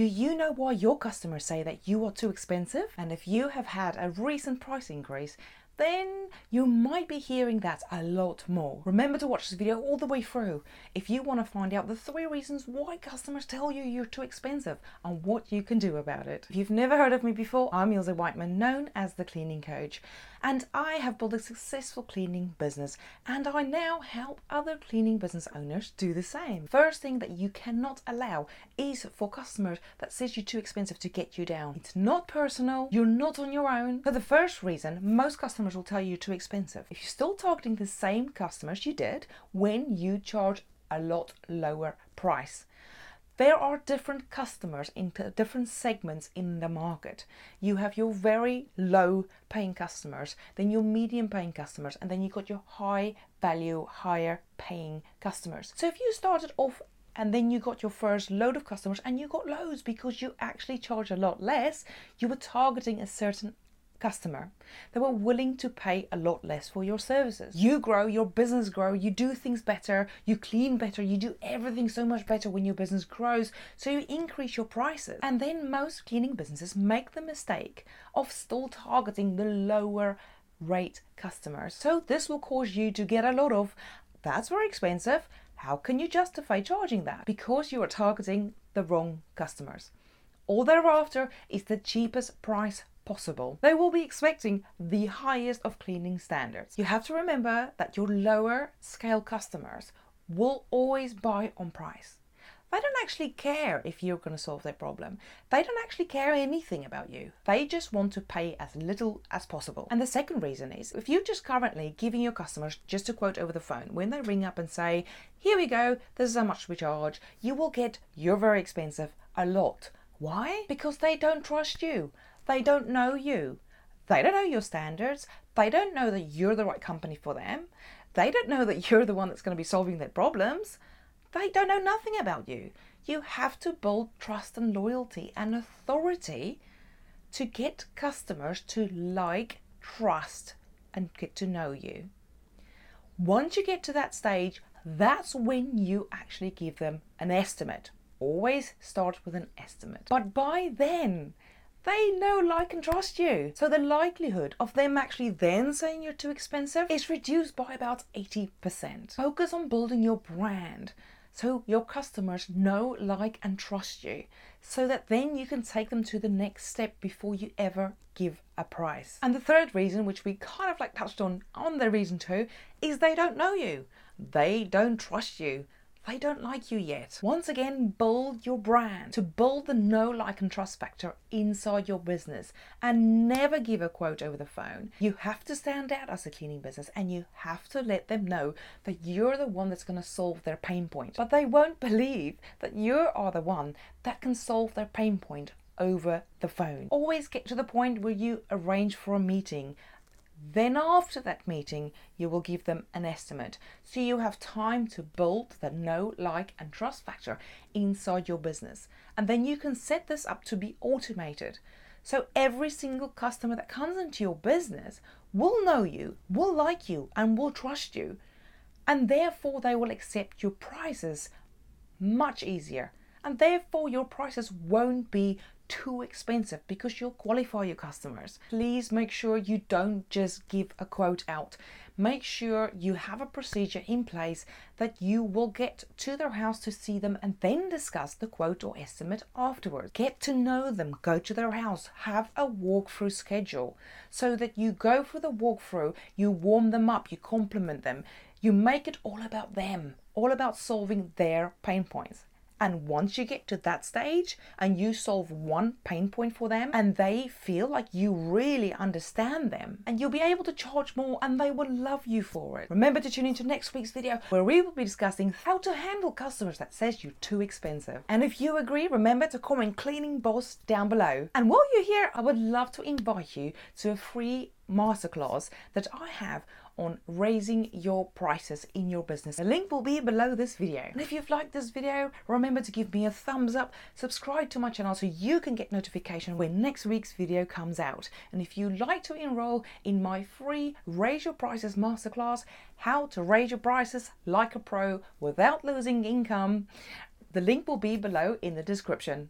Do you know why your customers say that you are too expensive? And if you have had a recent price increase, then you might be hearing that a lot more. Remember to watch this video all the way through if you want to find out the three reasons why customers tell you you're too expensive and what you can do about it. If you've never heard of me before, I'm Ilse Whiteman, known as the Cleaning Coach, and I have built a successful cleaning business and I now help other cleaning business owners do the same. First thing that you cannot allow is for customers that says you're too expensive to get you down. It's not personal, you're not on your own. For the first reason, most customers customers will tell you too expensive. If you're still targeting the same customers you did when you charge a lot lower price. There are different customers in different segments in the market. You have your very low paying customers, then your medium paying customers, and then you got your high value, higher paying customers. So if you started off and then you got your first load of customers and you got loads because you actually charge a lot less, you were targeting a certain customer. They were willing to pay a lot less for your services. You grow, your business grow, you do things better, you clean better, you do everything so much better when your business grows, so you increase your prices. And then most cleaning businesses make the mistake of still targeting the lower rate customers. So this will cause you to get a lot of that's very expensive. How can you justify charging that? Because you are targeting the wrong customers. All they're after is the cheapest price possible. They will be expecting the highest of cleaning standards. You have to remember that your lower scale customers will always buy on price. They don't actually care if you're going to solve their problem. They don't actually care anything about you. They just want to pay as little as possible. And the second reason is if you're just currently giving your customers just a quote over the phone, when they ring up and say, Here we go, this is how much we charge, you will get, You're very expensive, a lot. Why? Because they don't trust you. They don't know you. They don't know your standards. They don't know that you're the right company for them. They don't know that you're the one that's going to be solving their problems. They don't know nothing about you. You have to build trust and loyalty and authority to get customers to like, trust, and get to know you. Once you get to that stage, that's when you actually give them an estimate. Always start with an estimate. But by then, they know, like, and trust you. So the likelihood of them actually then saying you're too expensive is reduced by about 80%. Focus on building your brand so your customers know, like, and trust you so that then you can take them to the next step before you ever give a price. And the third reason, which we kind of like touched on on the reason two, is they don't know you. They don't trust you they don't like you yet. Once again, build your brand to build the know, like, and trust factor inside your business and never give a quote over the phone. You have to stand out as a cleaning business and you have to let them know that you're the one that's going to solve their pain point. But they won't believe that you are the one that can solve their pain point over the phone. Always get to the point where you arrange for a meeting then, after that meeting, you will give them an estimate. So you have time to build the know, like, and trust factor inside your business. And then you can set this up to be automated. So every single customer that comes into your business will know you, will like you, and will trust you. And therefore, they will accept your prices much easier. And therefore, your prices won't be too expensive because you'll qualify your customers. Please make sure you don't just give a quote out. Make sure you have a procedure in place that you will get to their house to see them and then discuss the quote or estimate afterwards. Get to know them, go to their house, have a walkthrough schedule so that you go for the walkthrough, you warm them up, you compliment them, you make it all about them, all about solving their pain points. And once you get to that stage and you solve one pain point for them and they feel like you really understand them and you'll be able to charge more and they will love you for it. Remember to tune into next week's video where we will be discussing how to handle customers that says you're too expensive. And if you agree, remember to comment cleaning boss down below. And while you're here, I would love to invite you to a free masterclass that I have on raising your prices in your business. The link will be below this video. And if you've liked this video, remember to give me a thumbs up, subscribe to my channel so you can get notification when next week's video comes out. And if you'd like to enroll in my free Raise Your Prices Masterclass, how to raise your prices like a pro without losing income, the link will be below in the description.